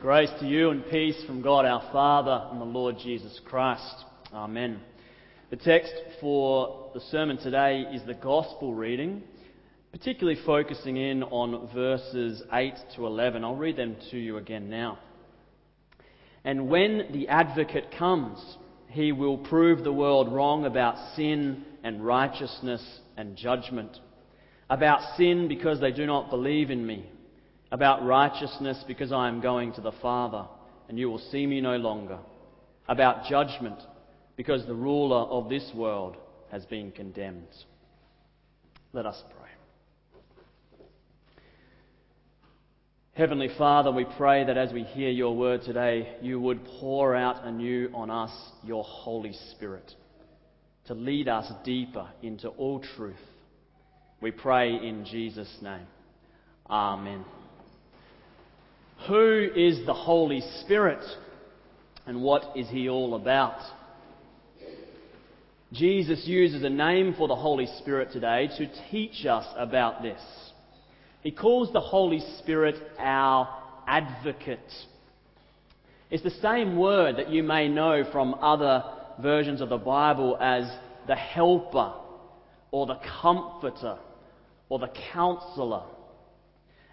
Grace to you and peace from God our Father and the Lord Jesus Christ. Amen. The text for the sermon today is the Gospel reading, particularly focusing in on verses 8 to 11. I'll read them to you again now. And when the advocate comes, he will prove the world wrong about sin and righteousness and judgment. About sin because they do not believe in me about righteousness because I am going to the Father and you will see me no longer, about judgment because the ruler of this world has been condemned. Let us pray. Heavenly Father, we pray that as we hear your word today, you would pour out anew on us your Holy Spirit to lead us deeper into all truth. We pray in Jesus' name. Amen. Who is the Holy Spirit and what is he all about? Jesus uses a name for the Holy Spirit today to teach us about this. He calls the Holy Spirit our advocate. It's the same word that you may know from other versions of the Bible as the helper or the comforter or the counselor.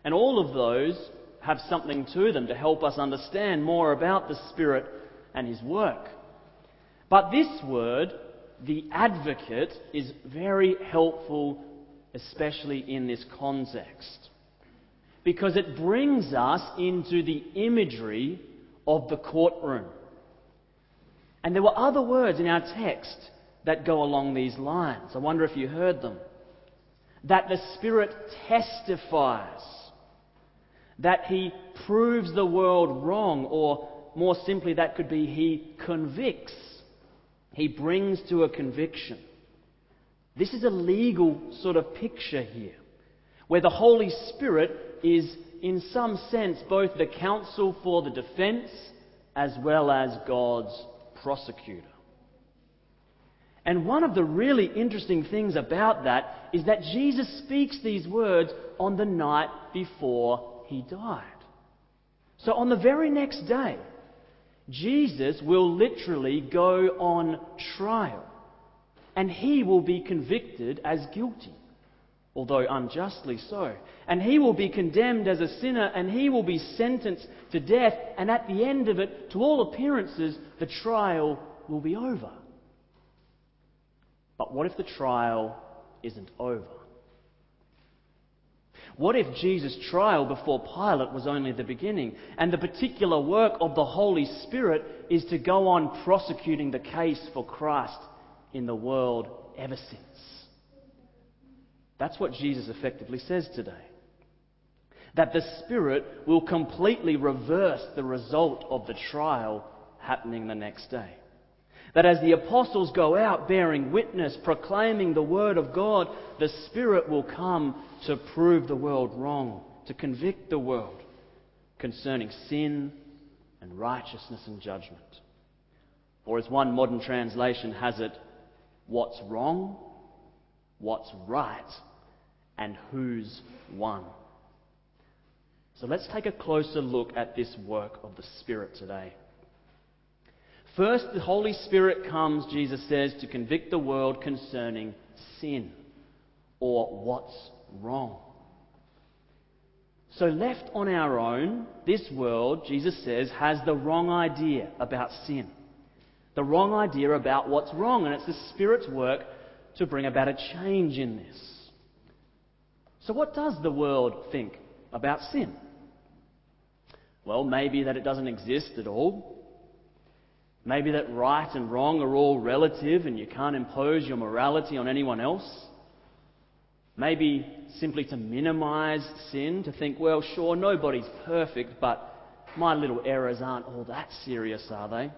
And all of those have something to them to help us understand more about the Spirit and His work. But this word, the advocate, is very helpful, especially in this context, because it brings us into the imagery of the courtroom. And there were other words in our text that go along these lines. I wonder if you heard them. That the Spirit testifies that he proves the world wrong, or more simply, that could be he convicts. He brings to a conviction. This is a legal sort of picture here, where the Holy Spirit is, in some sense, both the counsel for the defense as well as God's prosecutor. And one of the really interesting things about that is that Jesus speaks these words on the night before he died. So on the very next day, Jesus will literally go on trial and he will be convicted as guilty, although unjustly so. And he will be condemned as a sinner and he will be sentenced to death. And at the end of it, to all appearances, the trial will be over. But what if the trial isn't over? What if Jesus' trial before Pilate was only the beginning, and the particular work of the Holy Spirit is to go on prosecuting the case for Christ in the world ever since? That's what Jesus effectively says today. That the Spirit will completely reverse the result of the trial happening the next day. That as the apostles go out bearing witness, proclaiming the word of God, the Spirit will come to prove the world wrong, to convict the world concerning sin and righteousness and judgment. Or as one modern translation has it, what's wrong, what's right, and who's won. So let's take a closer look at this work of the Spirit today. First, the Holy Spirit comes, Jesus says, to convict the world concerning sin or what's wrong. So, left on our own, this world, Jesus says, has the wrong idea about sin, the wrong idea about what's wrong, and it's the Spirit's work to bring about a change in this. So, what does the world think about sin? Well, maybe that it doesn't exist at all. Maybe that right and wrong are all relative and you can't impose your morality on anyone else. Maybe simply to minimize sin, to think, well, sure, nobody's perfect, but my little errors aren't all that serious, are they?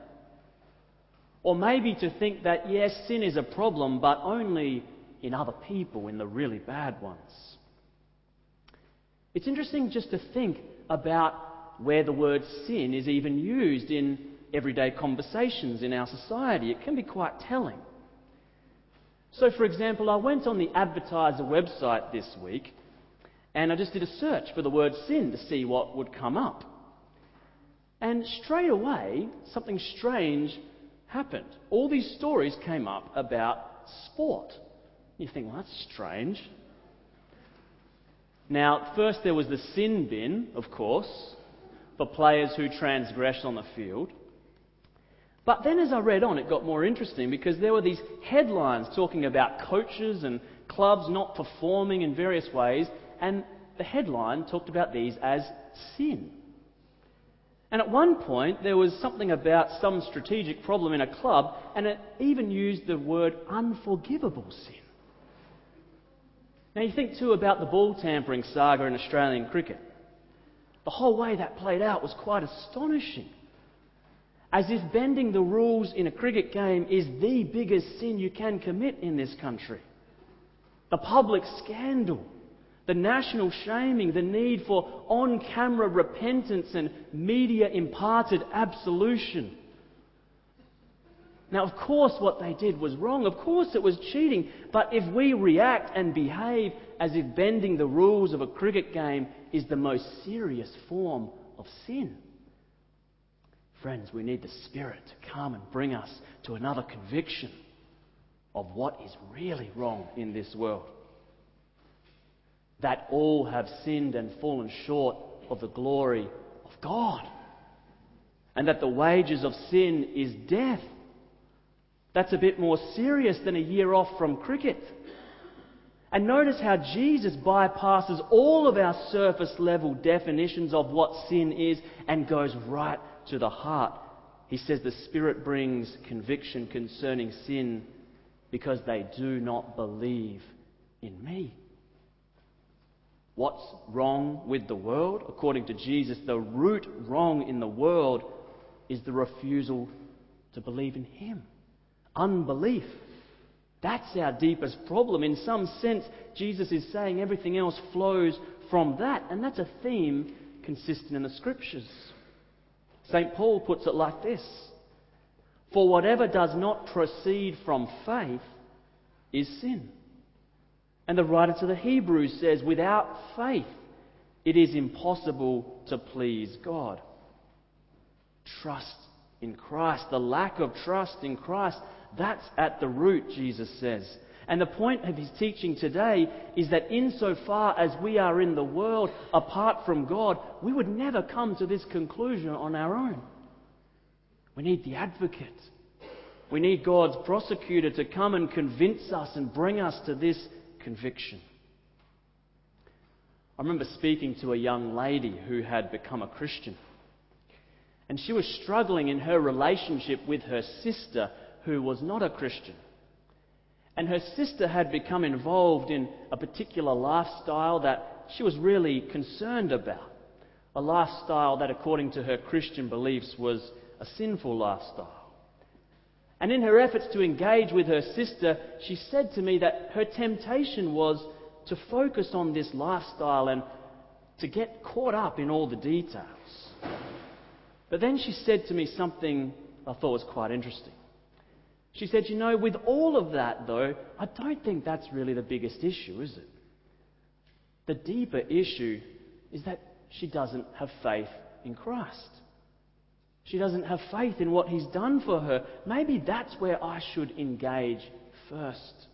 Or maybe to think that, yes, sin is a problem, but only in other people, in the really bad ones. It's interesting just to think about where the word sin is even used in everyday conversations in our society. It can be quite telling. So, for example, I went on the advertiser website this week and I just did a search for the word sin to see what would come up. And straight away, something strange happened. All these stories came up about sport. You think, well, that's strange. Now, first there was the sin bin, of course, for players who transgressed on the field. But then as I read on, it got more interesting because there were these headlines talking about coaches and clubs not performing in various ways, and the headline talked about these as sin. And at one point, there was something about some strategic problem in a club, and it even used the word unforgivable sin. Now, you think too about the ball tampering saga in Australian cricket. The whole way that played out was quite astonishing. As if bending the rules in a cricket game is the biggest sin you can commit in this country. The public scandal the national shaming, the need for on camera repentance and media imparted absolution. Now, of course, what they did was wrong. Of course, it was cheating. But if we react and behave as if bending the rules of a cricket game is the most serious form of sin, friends, we need the Spirit to come and bring us to another conviction of what is really wrong in this world that all have sinned and fallen short of the glory of God. And that the wages of sin is death. That's a bit more serious than a year off from cricket. And notice how Jesus bypasses all of our surface level definitions of what sin is and goes right to the heart. He says the Spirit brings conviction concerning sin because they do not believe in me. What's wrong with the world? According to Jesus, the root wrong in the world is the refusal to believe in Him. Unbelief. That's our deepest problem. In some sense, Jesus is saying everything else flows from that, and that's a theme consistent in the Scriptures. St. Paul puts it like this For whatever does not proceed from faith is sin. And the writer to the Hebrews says, without faith, it is impossible to please God. Trust in Christ. The lack of trust in Christ, that's at the root, Jesus says. And the point of his teaching today is that insofar as we are in the world apart from God, we would never come to this conclusion on our own. We need the advocate. We need God's prosecutor to come and convince us and bring us to this conviction. I remember speaking to a young lady who had become a Christian. And she was struggling in her relationship with her sister, who was not a Christian. And her sister had become involved in a particular lifestyle that she was really concerned about. A lifestyle that, according to her Christian beliefs, was a sinful lifestyle. And in her efforts to engage with her sister, she said to me that her temptation was to focus on this lifestyle and to get caught up in all the details. But then she said to me something I thought was quite interesting. She said, You know, with all of that, though, I don't think that's really the biggest issue, is it? The deeper issue is that she doesn't have faith in Christ. She doesn't have faith in what He's done for her. Maybe that's where I should engage first.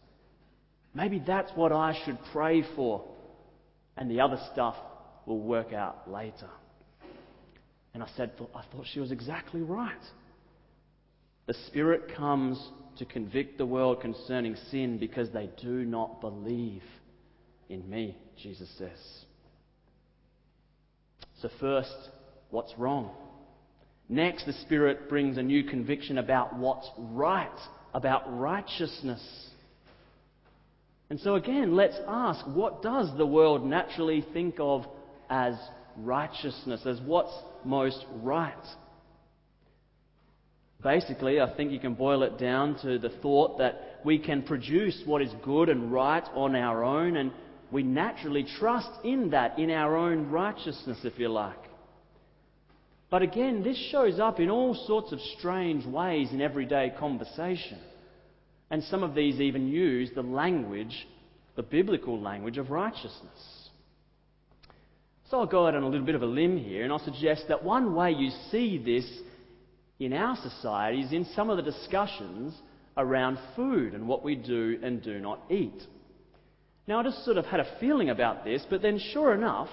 Maybe that's what I should pray for. And the other stuff will work out later. And I said, I thought she was exactly right. The Spirit comes to convict the world concerning sin because they do not believe in me, Jesus says. So, first, what's wrong? Next, the Spirit brings a new conviction about what's right, about righteousness. And so, again, let's ask what does the world naturally think of as righteousness, as what's most right? Basically, I think you can boil it down to the thought that we can produce what is good and right on our own, and we naturally trust in that, in our own righteousness, if you like. But again, this shows up in all sorts of strange ways in everyday conversation. And some of these even use the language, the biblical language of righteousness. So I'll go out on a little bit of a limb here and I'll suggest that one way you see this in our society is in some of the discussions around food and what we do and do not eat. Now, I just sort of had a feeling about this, but then sure enough,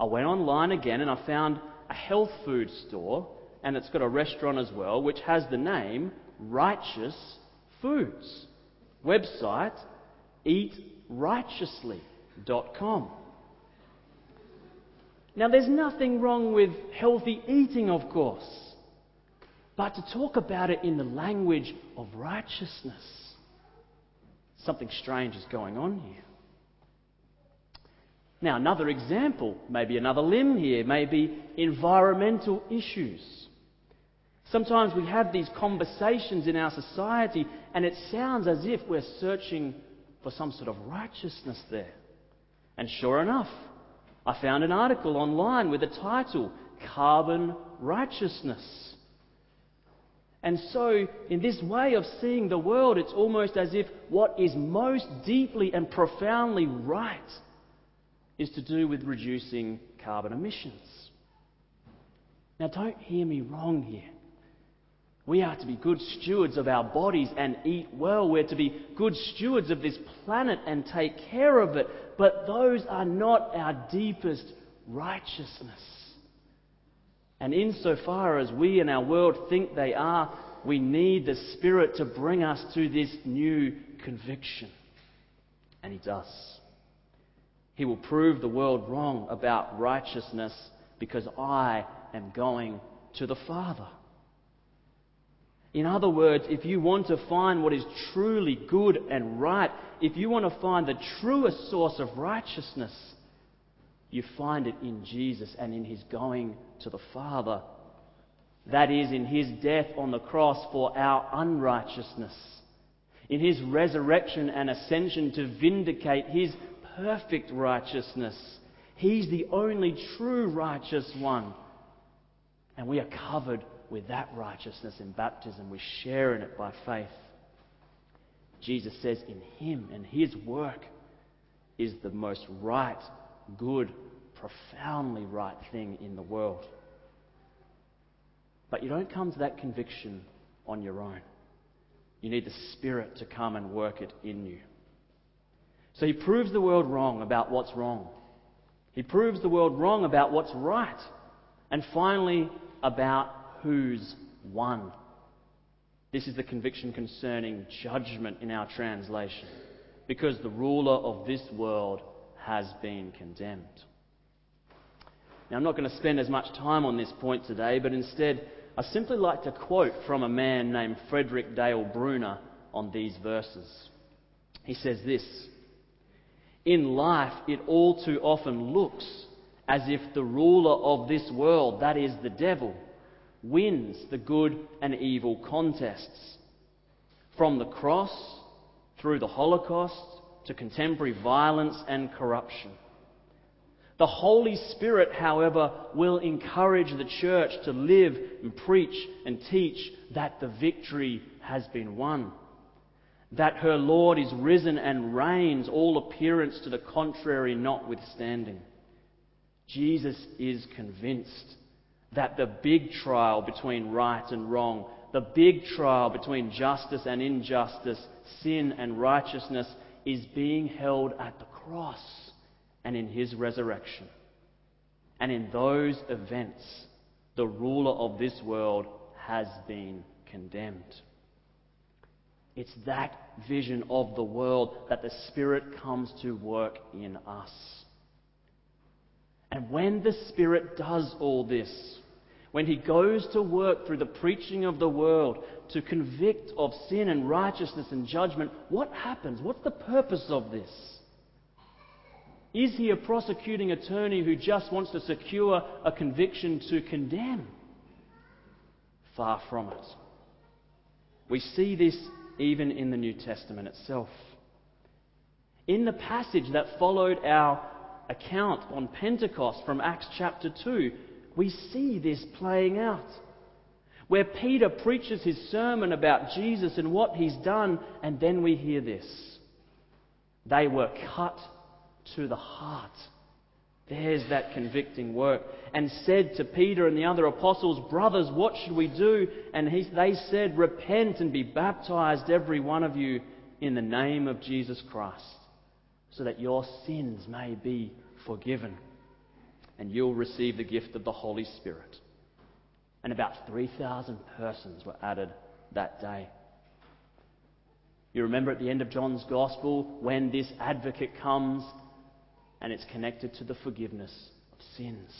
I went online again and I found a health food store, and it's got a restaurant as well, which has the name Righteous Foods. Website eatrighteously.com. Now, there's nothing wrong with healthy eating, of course, but to talk about it in the language of righteousness, something strange is going on here. Now, another example, maybe another limb here, maybe environmental issues. Sometimes we have these conversations in our society, and it sounds as if we're searching for some sort of righteousness there. And sure enough, I found an article online with the title Carbon Righteousness. And so, in this way of seeing the world, it's almost as if what is most deeply and profoundly right is to do with reducing carbon emissions. Now, don't hear me wrong here. We are to be good stewards of our bodies and eat well. We're to be good stewards of this planet and take care of it. But those are not our deepest righteousness. And insofar as we and our world think they are, we need the Spirit to bring us to this new conviction. And He does. He will prove the world wrong about righteousness because I am going to the Father. In other words, if you want to find what is truly good and right, if you want to find the truest source of righteousness, you find it in Jesus and in his going to the Father. That is, in his death on the cross for our unrighteousness, in his resurrection and ascension to vindicate his perfect righteousness. He's the only true righteous one. And we are covered with that righteousness in baptism. We share in it by faith. Jesus says in Him and His work is the most right, good, profoundly right thing in the world. But you don't come to that conviction on your own. You need the Spirit to come and work it in you. So he proves the world wrong about what's wrong. He proves the world wrong about what's right. And finally, about who's won. This is the conviction concerning judgment in our translation. Because the ruler of this world has been condemned. Now, I'm not going to spend as much time on this point today, but instead, I simply like to quote from a man named Frederick Dale Bruner on these verses. He says this in life, it all too often looks as if the ruler of this world, that is the devil, wins the good and evil contests. From the cross, through the Holocaust, to contemporary violence and corruption. The Holy Spirit, however, will encourage the church to live and preach and teach that the victory has been won that her Lord is risen and reigns, all appearance to the contrary notwithstanding. Jesus is convinced that the big trial between right and wrong, the big trial between justice and injustice, sin and righteousness, is being held at the cross and in his resurrection. And in those events, the ruler of this world has been condemned. It's that vision of the world that the Spirit comes to work in us. And when the Spirit does all this, when He goes to work through the preaching of the world to convict of sin and righteousness and judgment, what happens? What's the purpose of this? Is He a prosecuting attorney who just wants to secure a conviction to condemn? Far from it. We see this even in the New Testament itself. In the passage that followed our account on Pentecost from Acts chapter 2, we see this playing out. Where Peter preaches his sermon about Jesus and what he's done, and then we hear this. They were cut to the heart. There's that convicting work. And said to Peter and the other apostles, Brothers, what should we do? And he, they said, Repent and be baptized, every one of you, in the name of Jesus Christ, so that your sins may be forgiven. And you'll receive the gift of the Holy Spirit. And about 3,000 persons were added that day. You remember at the end of John's Gospel when this advocate comes and it's connected to the forgiveness of sins.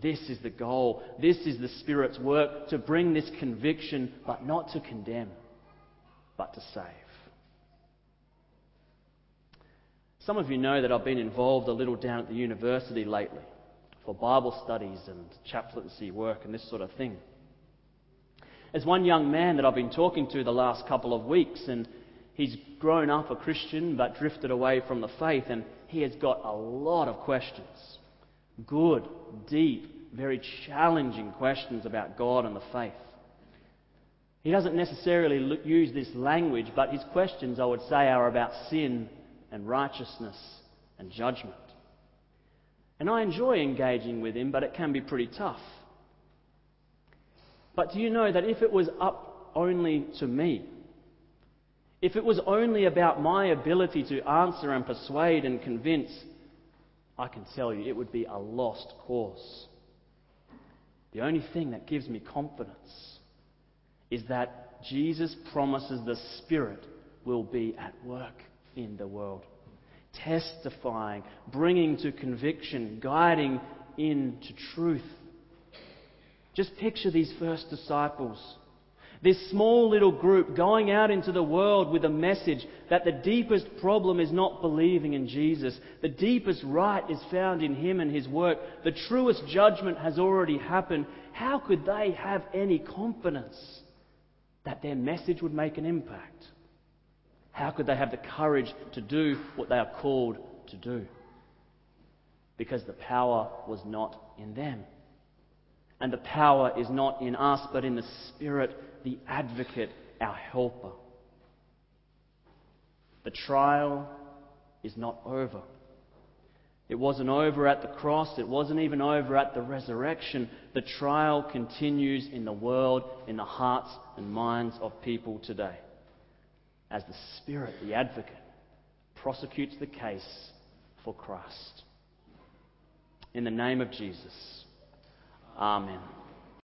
This is the goal. This is the Spirit's work to bring this conviction, but not to condemn, but to save. Some of you know that I've been involved a little down at the university lately for Bible studies and chaplaincy work and this sort of thing. There's one young man that I've been talking to the last couple of weeks, and he's grown up a Christian but drifted away from the faith, and he has got a lot of questions. Good, deep, very challenging questions about God and the faith. He doesn't necessarily use this language, but his questions, I would say, are about sin and righteousness and judgment. And I enjoy engaging with him, but it can be pretty tough. But do you know that if it was up only to me, if it was only about my ability to answer and persuade and convince, I can tell you it would be a lost cause. The only thing that gives me confidence is that Jesus promises the Spirit will be at work in the world, testifying, bringing to conviction, guiding into truth. Just picture these first disciples this small little group going out into the world with a message that the deepest problem is not believing in Jesus. The deepest right is found in Him and His work. The truest judgment has already happened. How could they have any confidence that their message would make an impact? How could they have the courage to do what they are called to do? Because the power was not in them. And the power is not in us, but in the Spirit the advocate, our helper. The trial is not over. It wasn't over at the cross. It wasn't even over at the resurrection. The trial continues in the world, in the hearts and minds of people today. As the Spirit, the advocate, prosecutes the case for Christ. In the name of Jesus. Amen.